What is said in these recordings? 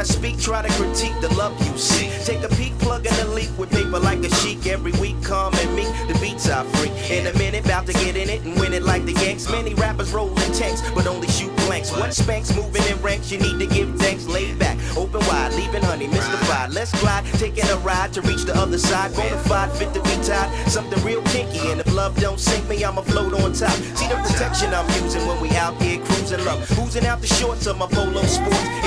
I speak, try to critique the love you see. Take a peek, plug in the leak with paper like a chic every week. Calm and meek, the beats are free. In a minute, about to get in it and win it like the Yanks. Many rappers rolling tanks, but only shoot blanks. What spanks moving in ranks? You need to give thanks. Lay back, open wide, leaving honey mystified. Let's glide, taking a ride to reach the other side. Bonafide, fit to be tied. Something real kinky, and if love don't sink me, I'ma float on top. See the protection I'm using when we out here cruising love. Oozing out the shorts of my polo sports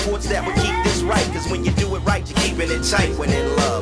That would keep this right. Cause when you do it right, you're keeping it tight when in love.